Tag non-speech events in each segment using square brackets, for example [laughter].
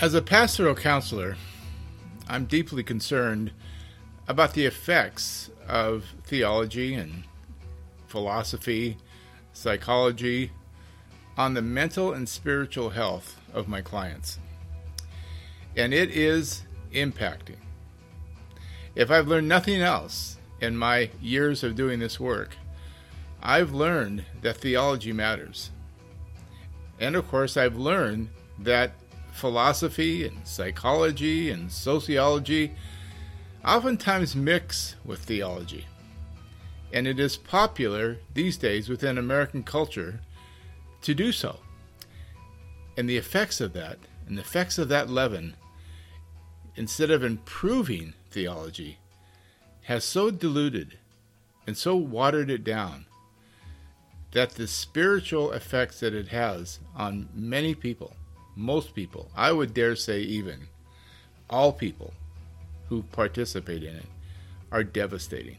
As a pastoral counselor, I'm deeply concerned about the effects of theology and philosophy, psychology on the mental and spiritual health of my clients. And it is impacting. If I've learned nothing else in my years of doing this work, I've learned that theology matters. And of course, I've learned that philosophy and psychology and sociology oftentimes mix with theology. And it is popular these days within American culture to do so. And the effects of that, and the effects of that leaven, instead of improving theology, has so diluted and so watered it down that the spiritual effects that it has on many people, most people, I would dare say even all people who participate in it, are devastating.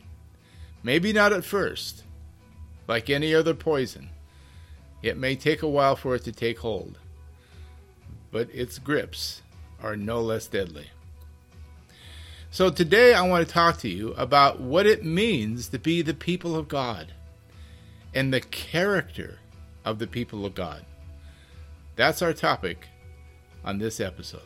Maybe not at first. Like any other poison, it may take a while for it to take hold, but its grips are no less deadly. So today I want to talk to you about what it means to be the people of God and the character of the people of God. That's our topic on this episode.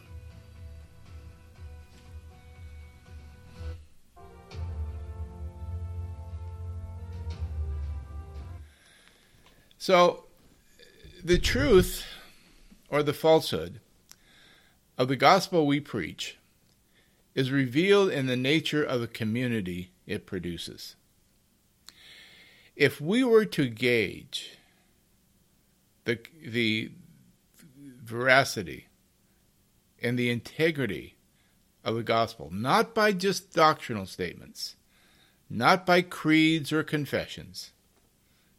So, the truth or the falsehood of the gospel we preach is revealed in the nature of the community it produces. If we were to gauge the, the veracity and the integrity of the gospel, not by just doctrinal statements, not by creeds or confessions,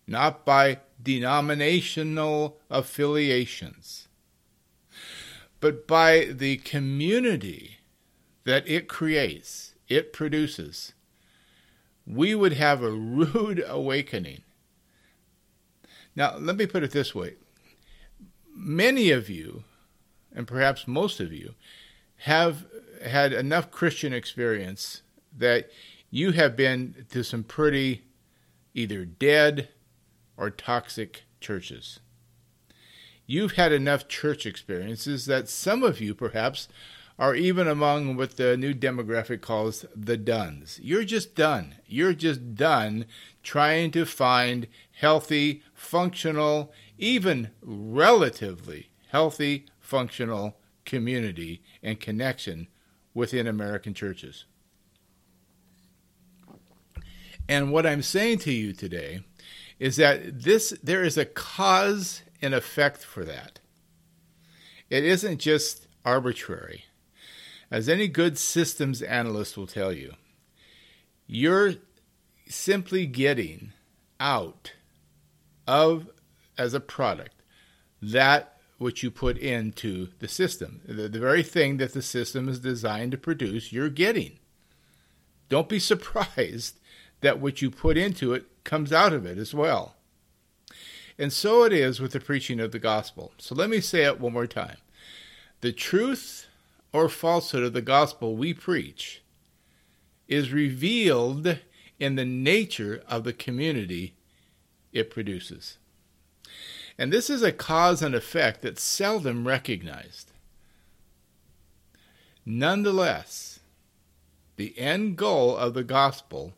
not by denominational affiliations, but by the community that it creates, it produces, we would have a [laughs] rude awakening. Now, let me put it this way many of you, and perhaps most of you, have had enough Christian experience that you have been to some pretty either dead or toxic churches. You've had enough church experiences that some of you perhaps are even among what the new demographic calls the dones. You're just done. You're just done trying to find healthy, functional, even relatively healthy, functional community and connection within American churches. And what I'm saying to you today is that this there is a cause and effect for that. It isn't just arbitrary. As any good systems analyst will tell you, you're simply getting out of as a product that which you put into the system. The, the, very thing that the system is designed to produce, you're getting. Don't be [laughs] surprised that what you put into it comes out of it as well. And so it is with the preaching of the gospel. So let me say it one more time. The truth or falsehood of the gospel we preach is revealed in the nature of the community it produces. And this is a cause and effect that's seldom recognized. Nonetheless, the end goal of the gospel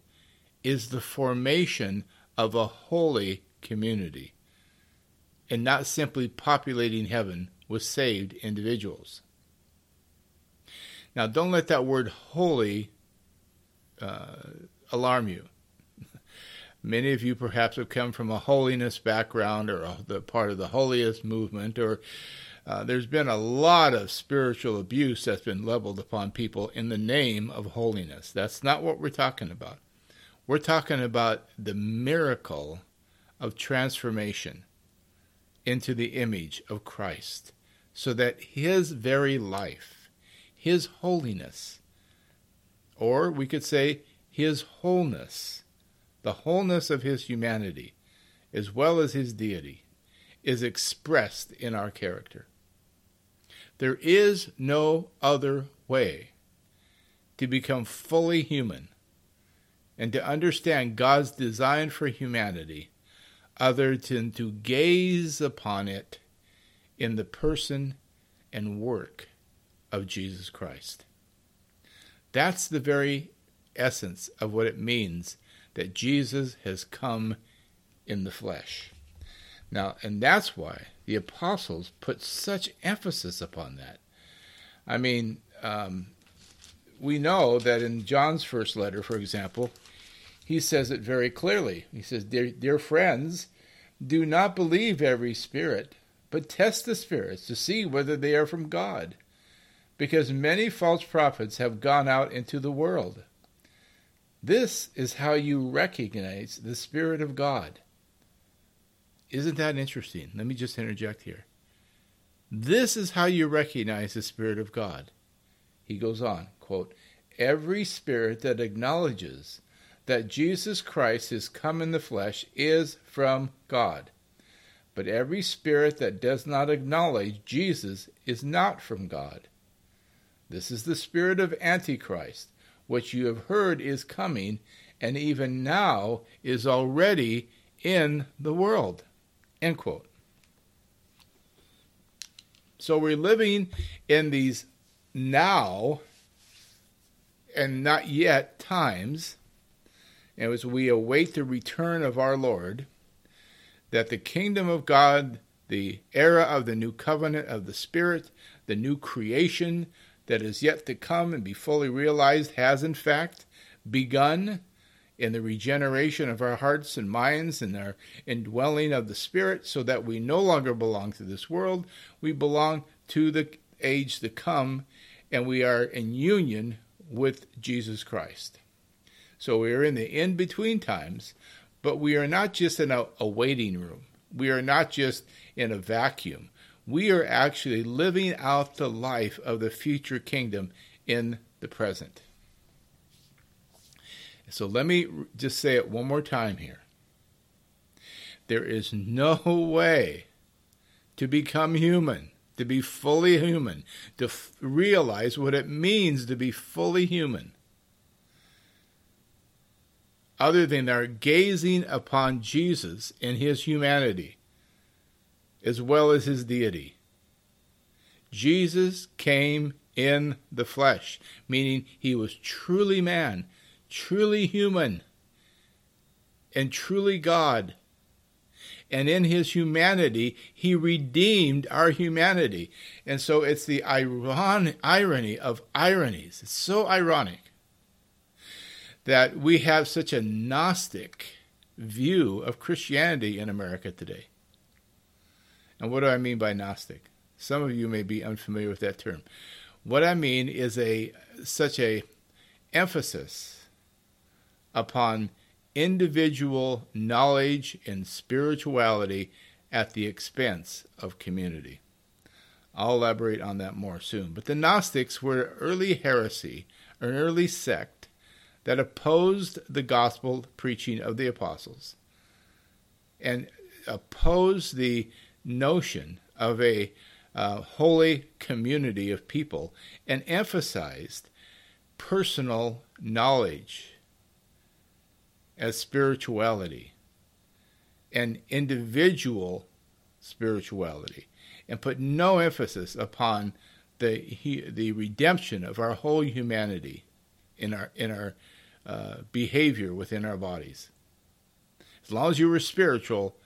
is the formation of a holy community and not simply populating heaven with saved individuals. Now, don't let that word holy uh, alarm you. Many of you perhaps have come from a holiness background or the part of the holiness movement, or uh, there's been a lot of spiritual abuse that's been leveled upon people in the name of holiness. That's not what we're talking about. We're talking about the miracle of transformation into the image of Christ so that his very life, his holiness, or we could say his wholeness, the wholeness of his humanity, as well as his deity, is expressed in our character. There is no other way to become fully human and to understand God's design for humanity other than to gaze upon it in the person and work of Jesus Christ. That's the very essence of what it means that Jesus has come in the flesh. Now, and that's why the apostles put such emphasis upon that. I mean, um, we know that in John's first letter, for example, he says it very clearly. He says, Dear, dear friends, do not believe every spirit, but test the spirits to see whether they are from God, because many false prophets have gone out into the world. This is how you recognize the Spirit of God. Isn't that interesting? Let me just interject here. This is how you recognize the Spirit of God. He goes on, quote, Every spirit that acknowledges that Jesus Christ is come in the flesh is from God. But every spirit that does not acknowledge Jesus is not from God. This is the spirit of Antichrist, which you have heard is coming, and even now is already in the world. End quote. So we're living in these now and not yet times, and as we await the return of our Lord, that the kingdom of God, the era of the new covenant of the Spirit, the new creation that is yet to come and be fully realized, has in fact begun in the regeneration of our hearts and minds and our indwelling of the Spirit, so that we no longer belong to this world. We belong to the age to come, and we are in union with Jesus Christ. So we are in the in between times, but we are not just in a, a waiting room. We are not just in a vacuum. We are actually living out the life of the future kingdom in the present. So let me just say it one more time here. There is no way to become human, to be fully human, to f- realize what it means to be fully human, other than our gazing upon Jesus in his humanity as well as his deity. Jesus came in the flesh, meaning he was truly man truly human and truly God. And in his humanity, he redeemed our humanity. And so it's the iron- irony of ironies. It's so ironic that we have such a Gnostic view of Christianity in America today. And what do I mean by Gnostic? Some of you may be unfamiliar with that term. What I mean is a such a emphasis upon individual knowledge and spirituality at the expense of community. I'll elaborate on that more soon. But the Gnostics were an early heresy, an early sect that opposed the gospel preaching of the apostles and opposed the notion of a uh, holy community of people and emphasized personal knowledge as spirituality and individual spirituality and put no emphasis upon the the redemption of our whole humanity in our in our uh, behavior within our bodies. As long as you were spiritual,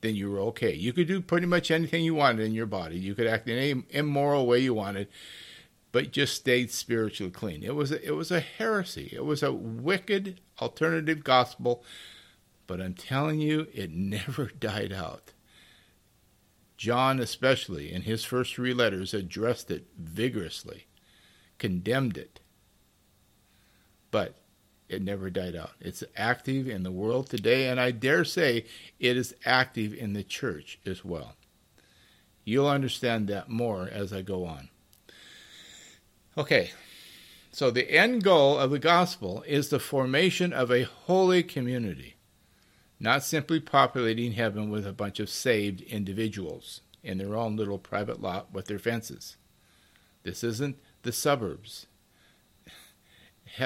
then you were okay. You could do pretty much anything you wanted in your body. You could act in any immoral way you wanted, but just stayed spiritually clean. It was a, it was a heresy. It was a wicked alternative gospel, but I'm telling you, it [laughs] never died out. John, especially in his first three letters, addressed it vigorously, condemned it, but it never died out. It's active in the world today, and I dare say it is active in the church as well. You'll understand that more as I go on. Okay, so the end goal of the gospel is the formation of a holy community, not simply populating heaven with a bunch of saved individuals in their own little private lot with their fences. This isn't the suburbs. [laughs]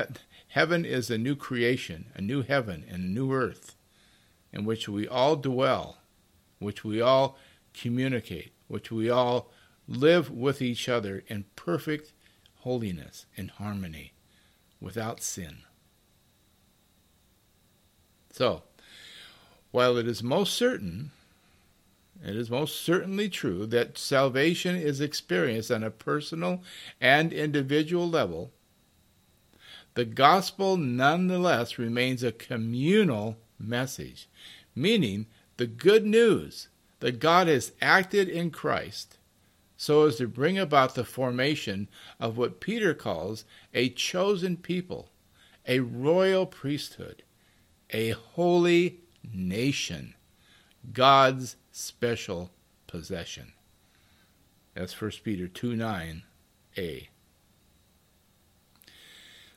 He- heaven is a new creation, a new heaven and a new earth in which we all dwell, which we all communicate, which we all live with each other in perfect holiness and harmony without sin. So, while it is most certain, it is most certainly true that salvation is experienced on a personal and individual level, the gospel nonetheless remains a communal message, meaning the good news that God has acted in Christ so as to bring about the formation of what Peter calls a chosen people, a royal priesthood, a holy nation, God's special possession. That's 1 Peter 2 9a.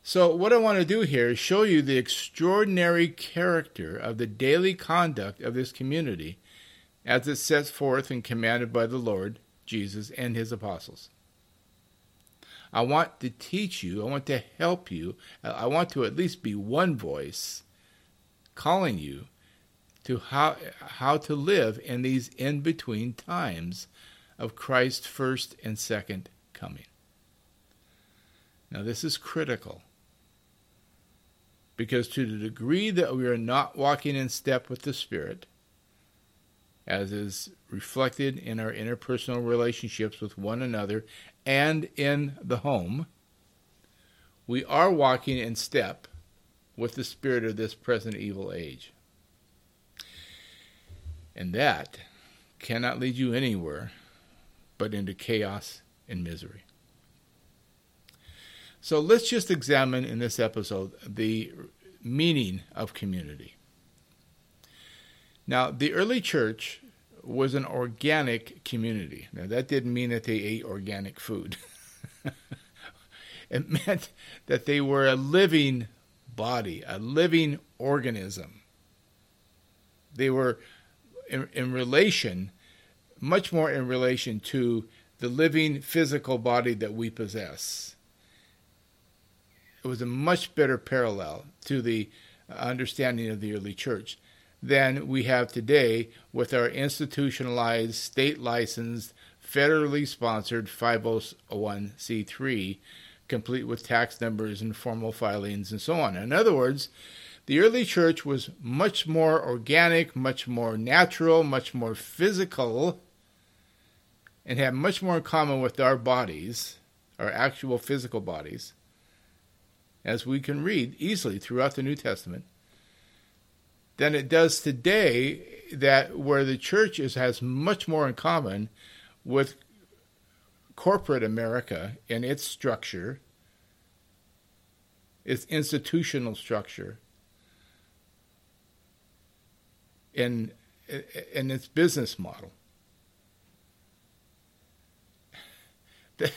So, what I want to do here is show you the extraordinary character of the daily conduct of this community as it sets forth and commanded by the Lord Jesus and his apostles. I want to teach you, I want to help you, I want to at least be one voice calling you to how, how to live in these in between times of Christ's first and second coming. Now, this is critical because to the degree that we are not walking in step with the Spirit, as is reflected in our interpersonal relationships with one another and in the home, we are walking in step with the spirit of this present evil age. And that cannot lead you anywhere but into chaos and misery. So let's just examine in this episode the meaning of community. Now, the early church was an organic community. Now, that didn't mean that they ate organic food, [laughs] it meant that they were a living body, a living organism. They were in, in relation, much more in relation to the living physical body that we possess. It was a much better parallel to the uh, understanding of the early church than we have today with our institutionalized, state licensed, federally sponsored 501c3, complete with tax numbers and formal filings and so on. In other words, the early church was much more organic, much more natural, much more physical, and had much more in common with our bodies, our actual physical bodies, as we can read easily throughout the New Testament, than it does today that where the church is, has much more in common with corporate America and its structure, its institutional structure, in in its business model. [laughs]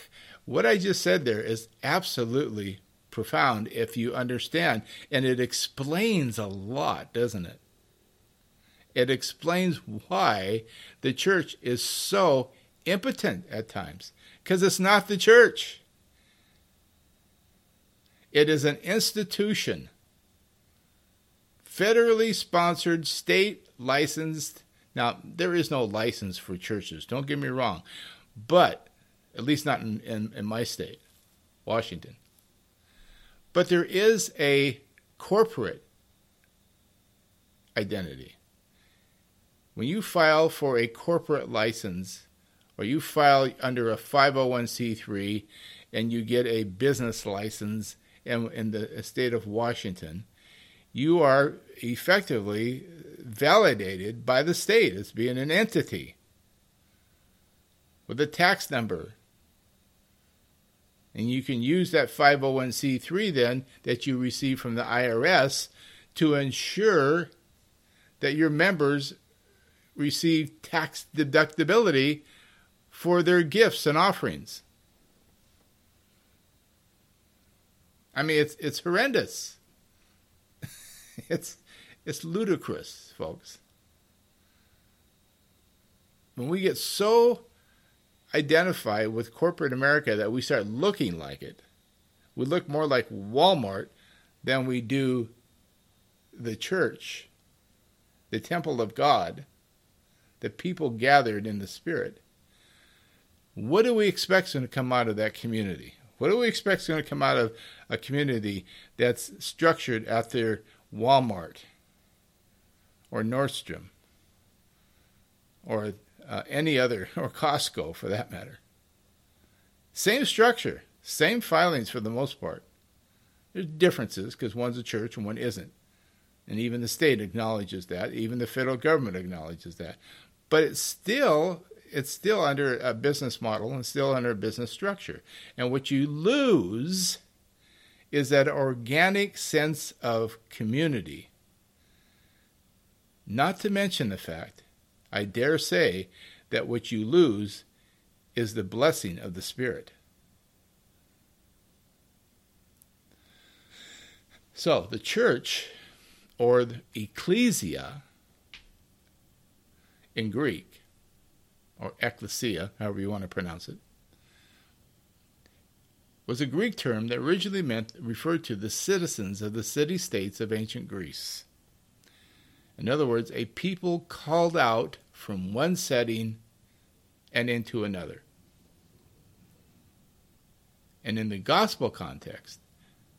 What I just said there is absolutely profound if you understand. And it explains a lot, doesn't it? It explains why the church is so impotent at times. Because it's not the church, it is an institution, federally sponsored, state licensed. Now, there is no license for churches, don't get me wrong, but at least not in, in, in my state, Washington. But there is a corporate identity. When you file for a corporate license or you file under a 501c3 and you get a business license in, in the state of Washington, you are effectively validated by the state as being an entity with a tax number and you can use that 501c3 then that you receive from the IRS to ensure that your members receive tax deductibility for their gifts and offerings. I mean, it's it's horrendous. [laughs] it's it's ludicrous, folks. When we get so identify with corporate America that we start looking like it. We look more like Walmart than we do the church, the temple of God, the people gathered in the Spirit. What do we expect going to come out of that community? What do we expect is going to come out of a community that's structured after Walmart or Nordstrom or uh, any other, [laughs] or Costco for that matter? Same structure, same filings for the most part. There's differences because one's a church and one isn't. And even the state acknowledges that. Even the federal government acknowledges that. But it's still it's still under a business model and still under a business structure. And what you lose is that organic sense of community. Not to mention the fact, I dare say, that what you lose is the blessing of the Spirit. So, the church, or the ecclesia in Greek, or ecclesia, however you want to pronounce it, was a Greek term that originally meant referred to the citizens of the city states of ancient Greece. In other words, a people called out from one setting and into another. And in the gospel context,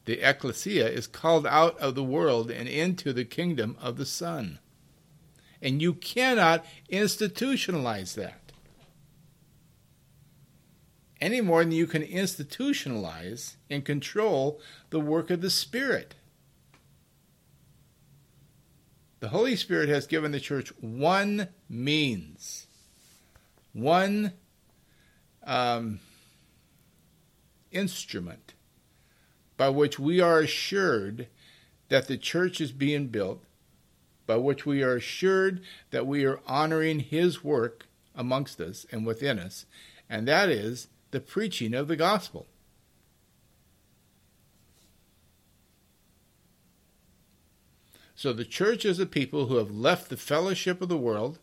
the ecclesia is called out of the world and into the kingdom of the Son. And you cannot institutionalize that any more than you can institutionalize and control the work of the Spirit. The Holy Spirit has given the church one means, one um, instrument by which we are assured that the church is being built, by which we are assured that we are honoring His work amongst us and within us, and that is the preaching of the gospel. So the church is a people who have left the fellowship of the world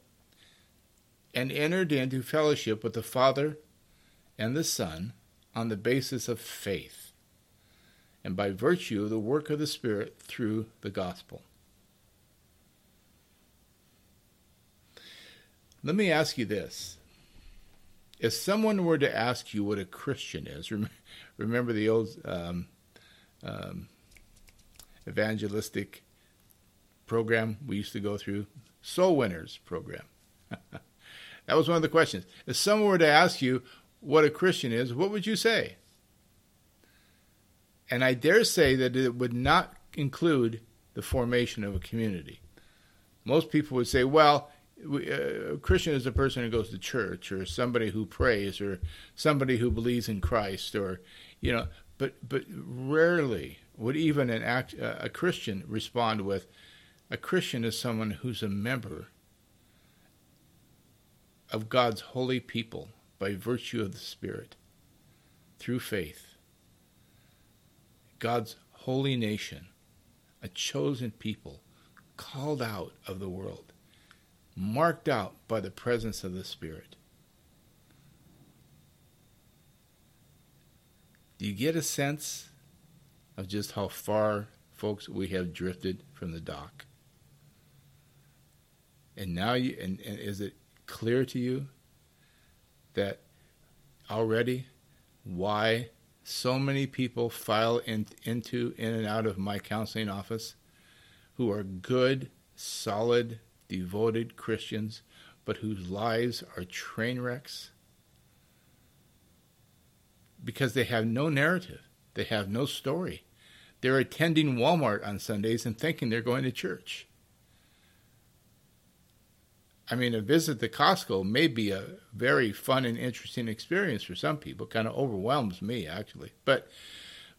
and entered into fellowship with the Father and the Son on the basis of faith and by virtue of the work of the Spirit through the gospel. Let me ask you this if someone were to ask you what a Christian is, remember the old um, um, evangelistic program we used to go through, Soul Winners program. [laughs] that was one of the questions. If someone were to ask you what a Christian is, what would you say? And I dare say that it would not include the formation of a community. Most people would say, well, uh, a Christian is a person who goes to church or somebody who prays or somebody who believes in Christ or you know but but rarely would even an act, uh, a Christian respond with a Christian is someone who's a member of God's holy people by virtue of the Spirit through faith God's holy nation a chosen people called out of the world marked out by the presence of the Spirit. Do you get a sense of just how far, folks, we have drifted from the dock? And now, you, and, and is it clear to you that already why so many people file in, into, in and out of my counseling office who are good, solid devoted Christians, but whose lives are train wrecks because they have no narrative, they have no story. They're attending Walmart on Sundays and thinking they're going to church. I mean, a visit to Costco may be a very fun and interesting experience for some people. Kind of overwhelms me, actually. But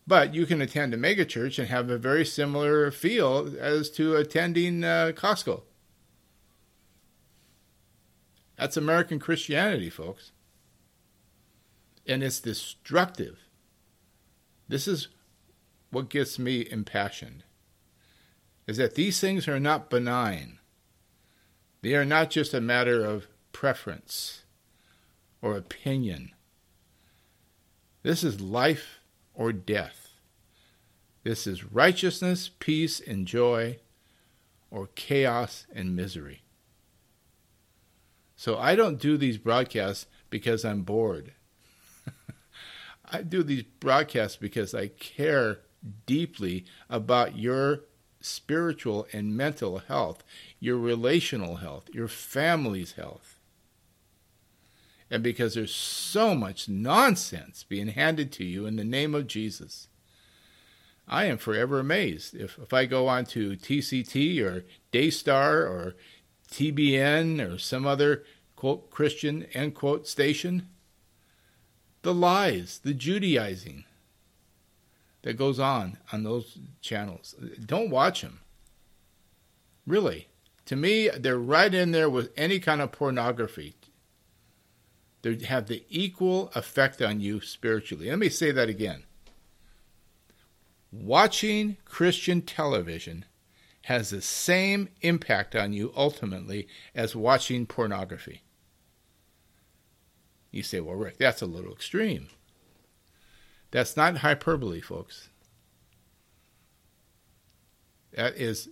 but you can attend a megachurch and have a very similar feel as to attending uh, Costco. That's American Christianity, folks. And it's destructive. This is what gets me impassioned is that these things are not benign. They are not just a matter of preference or opinion. This is life or death. This is righteousness, peace, and joy, or chaos and misery. So I don't do these broadcasts because I'm bored. [laughs] I do these broadcasts because I care deeply about your spiritual and mental health, your relational health, your family's health. And because there's so much nonsense being handed to you in the name of Jesus, I am forever amazed. If, if I go on to TCT or Daystar or TBN or some other quote Christian end quote station, the lies, the Judaizing, that goes on on those channels. Don't watch them. Really. To me, they're right in there with any kind of pornography. They have the equal effect on you spiritually. Let me say that again. Watching Christian television has the same impact on you ultimately as watching pornography. You say, well, Rick, that's a little extreme. That's not hyperbole, folks. That is,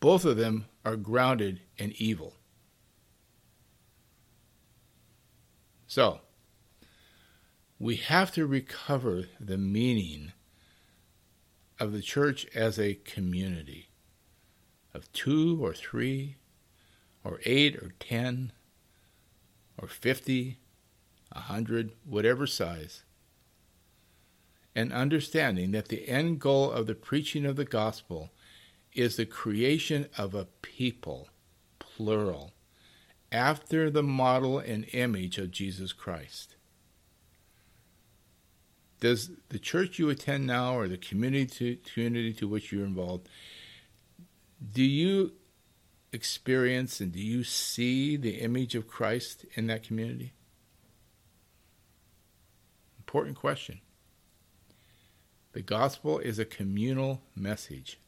both of them are grounded in evil. So, we have to recover the meaning of the church as a community of two or three or eight or ten or fifty a hundred, whatever size, and understanding that the end goal of the preaching of the gospel is the creation of a people, plural, after the model and image of Jesus Christ. Does the church you attend now or the community to, community to which you're involved, do you experience and do you see the image of Christ in that community? important question. The gospel is a communal message.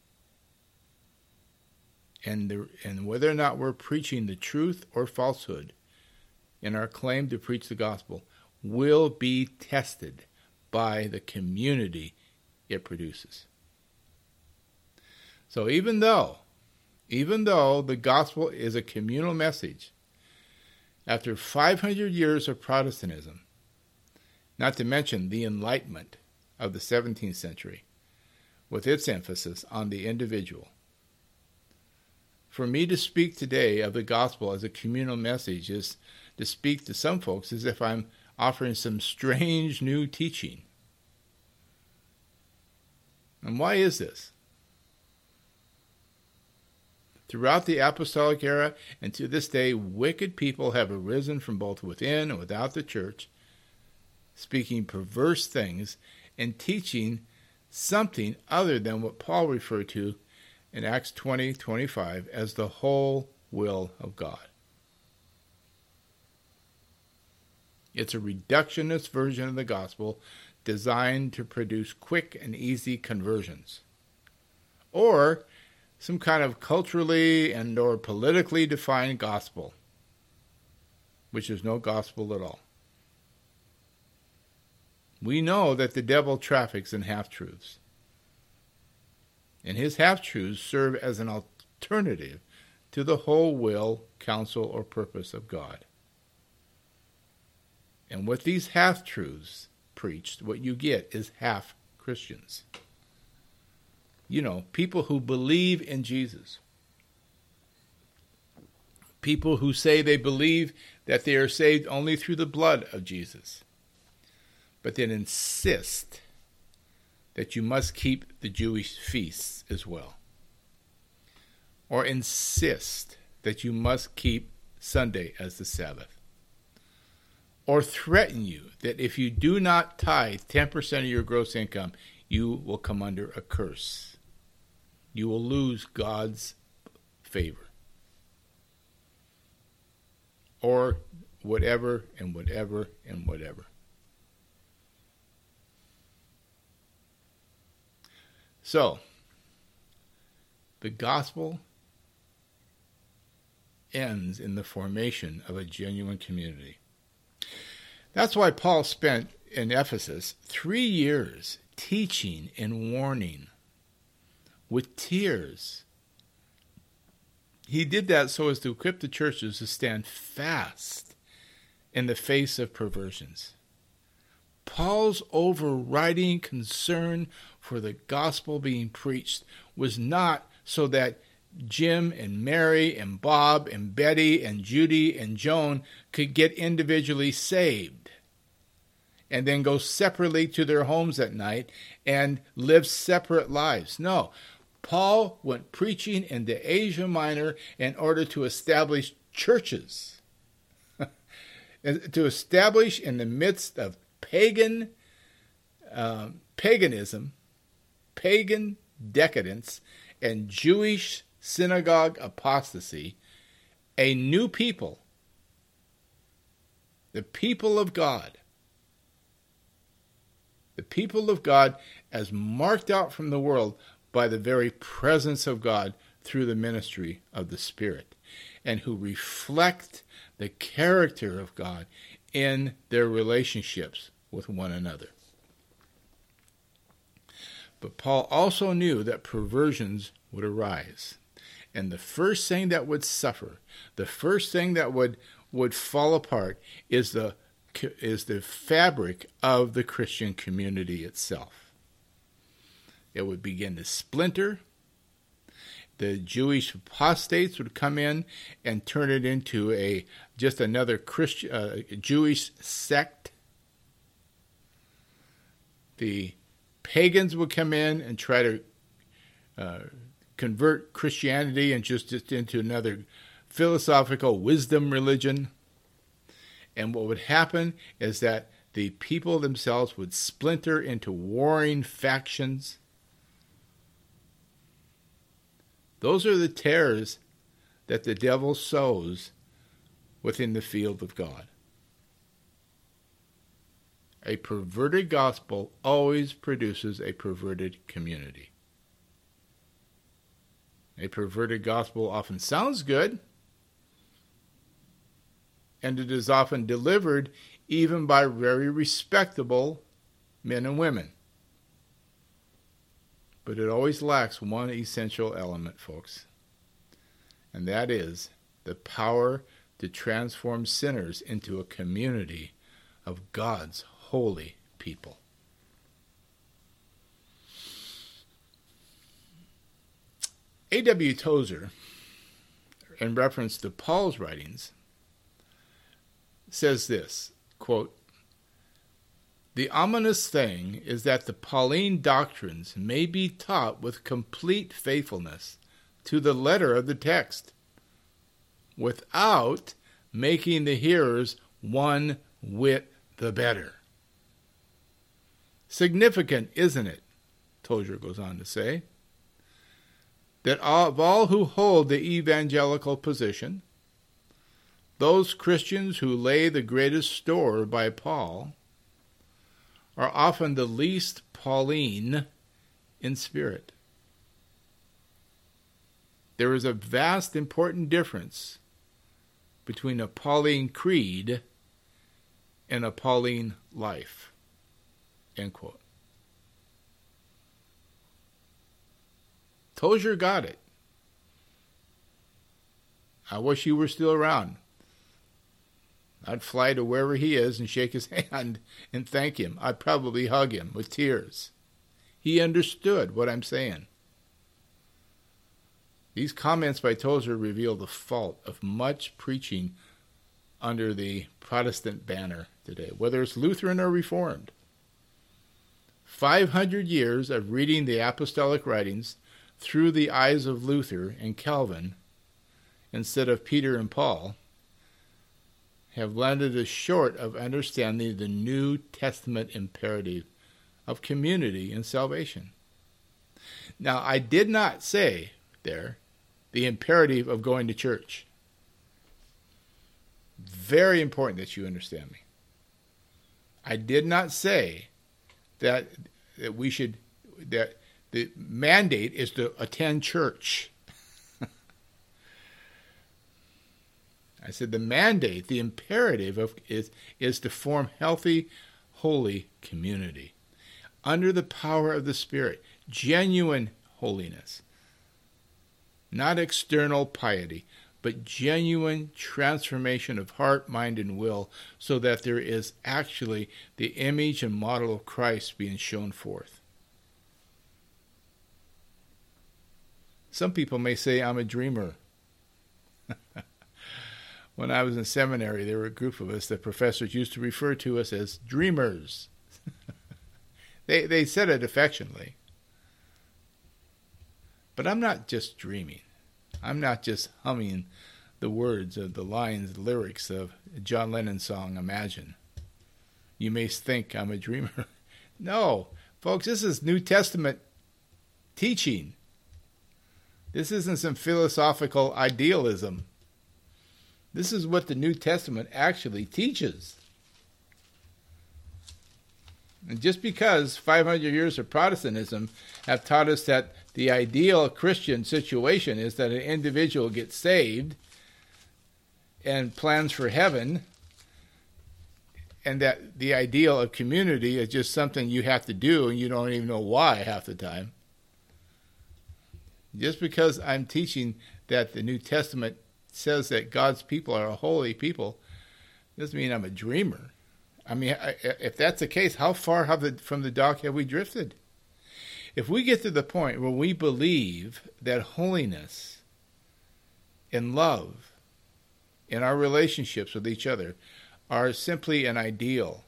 And, the, and whether or not we're preaching the truth or falsehood in our claim to preach the gospel will be tested by the community it produces. So even though, even though the gospel is a communal message, after 500 years of Protestantism, not to mention the Enlightenment of the 17th century, with its emphasis on the individual. For me to speak today of the gospel as a communal message is to speak to some folks as if I'm offering some strange new teaching. And why is this? Throughout the apostolic era and to this day, wicked people have arisen from both within and without the church speaking perverse things, and teaching something other than what Paul referred to in Acts 20 25 as the whole will of God. It's a reductionist version of the gospel designed to produce quick and easy conversions. Or some kind of culturally and or politically defined gospel, which is no gospel at all. We know that the devil traffics in half truths. And his half truths serve as an alternative to the whole will, counsel, or purpose of God. And with these half truths preached, what you get is half Christians. You know, people who believe in Jesus. People who say they believe that they are saved only through the blood of Jesus but then insist that you must keep the Jewish feasts as well. Or insist that you must keep Sunday as the Sabbath. Or threaten you that if you do not tithe 10% of your gross income, you will come under a curse. You will lose God's favor. Or whatever and whatever and whatever. So, the gospel ends in the formation of a genuine community. That's why Paul spent in Ephesus three years teaching and warning with tears. He did that so as to equip the churches to stand fast in the face of perversions. Paul's overriding concern for the gospel being preached was not so that Jim and Mary and Bob and Betty and Judy and Joan could get individually saved and then go separately to their homes at night and live separate lives. No. Paul went preaching into Asia Minor in order to establish churches, [laughs] to establish in the midst of pagan um, paganism, pagan decadence, and Jewish synagogue apostasy, a new people, the people of God, the people of God as marked out from the world by the very presence of God through the ministry of the Spirit, and who reflect the character of God in their relationships with one another. But Paul also knew that perversions would arise. And the first thing that would suffer, the first thing that would, would fall apart is the, is the fabric of the Christian community itself. It would begin to splinter. The Jewish apostates would come in and turn it into a just another Christian uh, Jewish sect. The pagans would come in and try to uh, convert Christianity and just, just into another philosophical wisdom religion. And what would happen is that the people themselves would splinter into warring factions. Those are the tares that the devil sows within the field of God. A perverted gospel always produces a perverted community. A perverted gospel often sounds good, and it is often delivered even by very respectable men and women. But it always lacks one essential element, folks, and that is the power to transform sinners into a community of God's holy people. A.W. Tozer, in reference to Paul's writings, says this quote, The ominous thing is that the Pauline doctrines may be taught with complete faithfulness to the letter of the text without making the hearers one whit the better. Significant, isn't it? Tozer goes on to say, that of all who hold the evangelical position, those Christians who lay the greatest store by Paul are often the least Pauline in spirit. There is a vast important difference between a Pauline creed and a Pauline life. End quote. Tozer got it. I wish he were still around. I'd fly to wherever he is and shake his [laughs] hand and thank him. I'd probably hug him with tears. He understood what I'm saying. These comments by Tozer reveal the fault of much preaching under the Protestant banner today, whether it's Lutheran or Reformed. 500 years of reading the apostolic writings through the eyes of Luther and Calvin instead of Peter and Paul have landed us short of understanding the New Testament imperative of community and salvation. Now, I did not say there the imperative of going to church. Very important that you understand me. I did not say that that we should that the mandate is to attend church. [laughs] I said the mandate, the imperative of is is to form healthy, holy community under the power of the Spirit, genuine holiness, not external piety, but genuine transformation of heart, mind, and will, so that there is actually the image and model of Christ being shown forth. Some people may say I'm a dreamer. [laughs] when I was in seminary, there were a group of us that professors used to refer to us as dreamers. [laughs] they, they said it affectionately. But I'm not just dreaming. I'm not just humming the words of the lines, lyrics of John Lennon's song Imagine. You may think I'm a dreamer. [laughs] no, folks, this is New Testament teaching. This isn't some philosophical idealism. This is what the New Testament actually teaches. And just because 500 years of Protestantism have taught us that the ideal Christian situation is that an individual gets saved and plans for heaven, and that the ideal of community is just something you have to do and you don't even know why half the time. Just because I'm teaching that the New Testament says that God's people are a holy people doesn't mean I'm a dreamer. I mean, if that's the case, how far have the, from the dock have we drifted? If we get to the point where we believe that holiness and love in our relationships with each other are simply an ideal,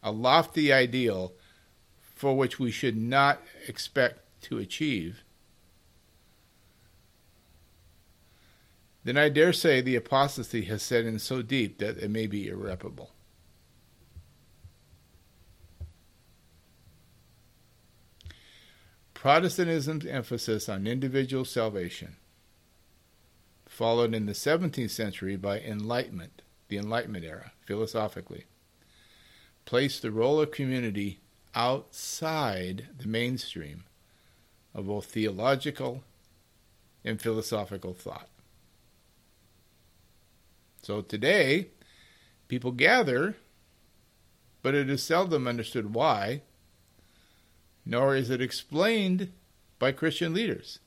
a lofty ideal for which we should not expect to achieve, then I dare say the apostasy has set in so deep that it may be irreparable. Protestantism's emphasis on individual salvation, followed in the 17th century by Enlightenment, the Enlightenment era, philosophically, placed the role of community outside the mainstream of both theological and philosophical thought. So today, people gather, but it is seldom understood why nor is it explained by Christian leaders.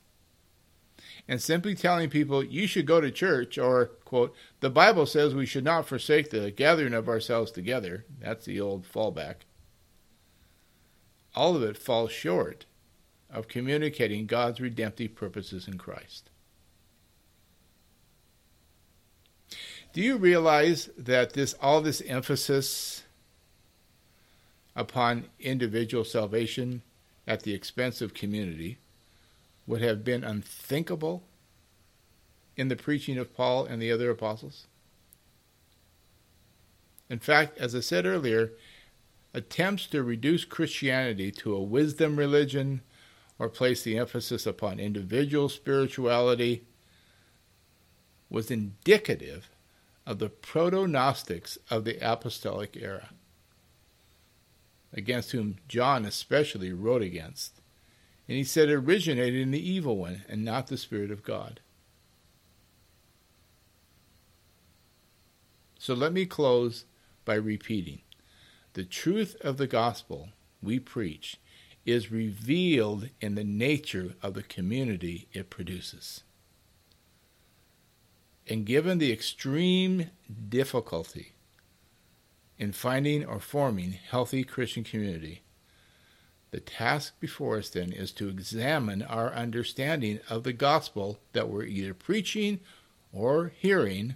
And simply telling people you should go to church or, quote, the Bible says we should not forsake the gathering of ourselves together, that's the old fallback. All of it falls short of communicating God's redemptive purposes in Christ. Do you realize that this all this emphasis upon individual salvation at the expense of community would have been unthinkable in the preaching of Paul and the other apostles? In fact, as I said earlier, attempts to reduce Christianity to a wisdom religion or place the emphasis upon individual spirituality was indicative of the proto Gnostics of the apostolic era against whom John especially wrote against. And he said it originated in the evil one and not the Spirit of God. So let me close by repeating the truth of the gospel we preach is revealed in the nature of the community it produces. And given the extreme difficulty in finding or forming healthy Christian community. The task before us then is to examine our understanding of the gospel that we're either preaching or hearing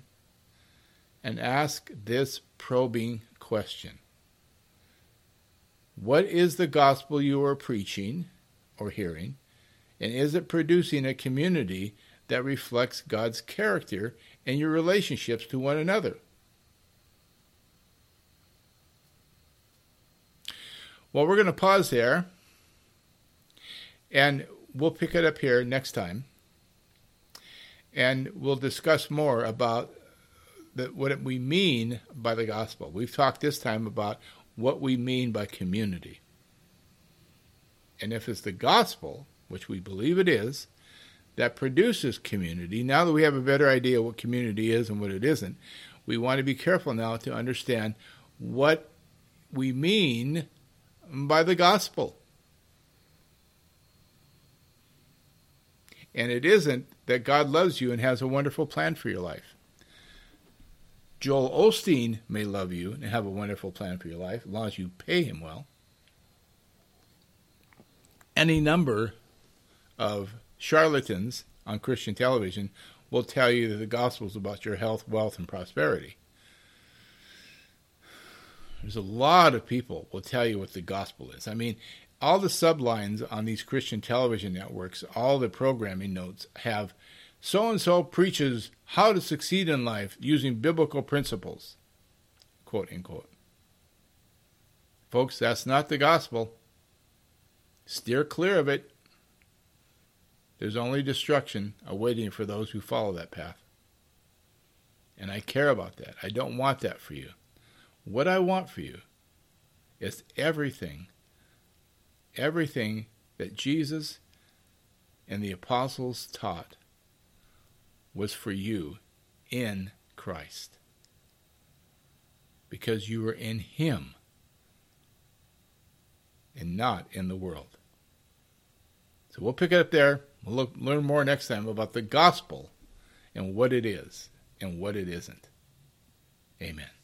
and ask this probing question What is the gospel you are preaching or hearing? And is it producing a community that reflects God's character in your relationships to one another? Well, we're going to pause there and we'll pick it up here next time. And we'll discuss more about the, what we mean by the gospel. We've talked this time about what we mean by community. And if it's the gospel, which we believe it is, that produces community. Now that we have a better idea what community is and what it isn't, we want to be careful now to understand what we mean by the gospel. And it isn't that God loves you and has a wonderful plan for your life. Joel Osteen may love you and have a wonderful plan for your life as long as you pay him well. Any number of charlatans on Christian television will tell you that the gospel is about your health, wealth, and prosperity. There's a lot of people will tell you what the gospel is. I mean, all the sublines on these Christian television networks, all the programming notes have so and so preaches how to succeed in life using biblical principles, quote unquote. Folks, that's not the gospel. Steer clear of it. There's only destruction awaiting for those who follow that path. And I care about that. I don't want that for you. What I want for you is everything, everything that Jesus and the apostles taught was for you in Christ. Because you were in Him and not in the world. So we'll pick it up there. We'll look, learn more next time about the gospel and what it is and what it isn't. Amen.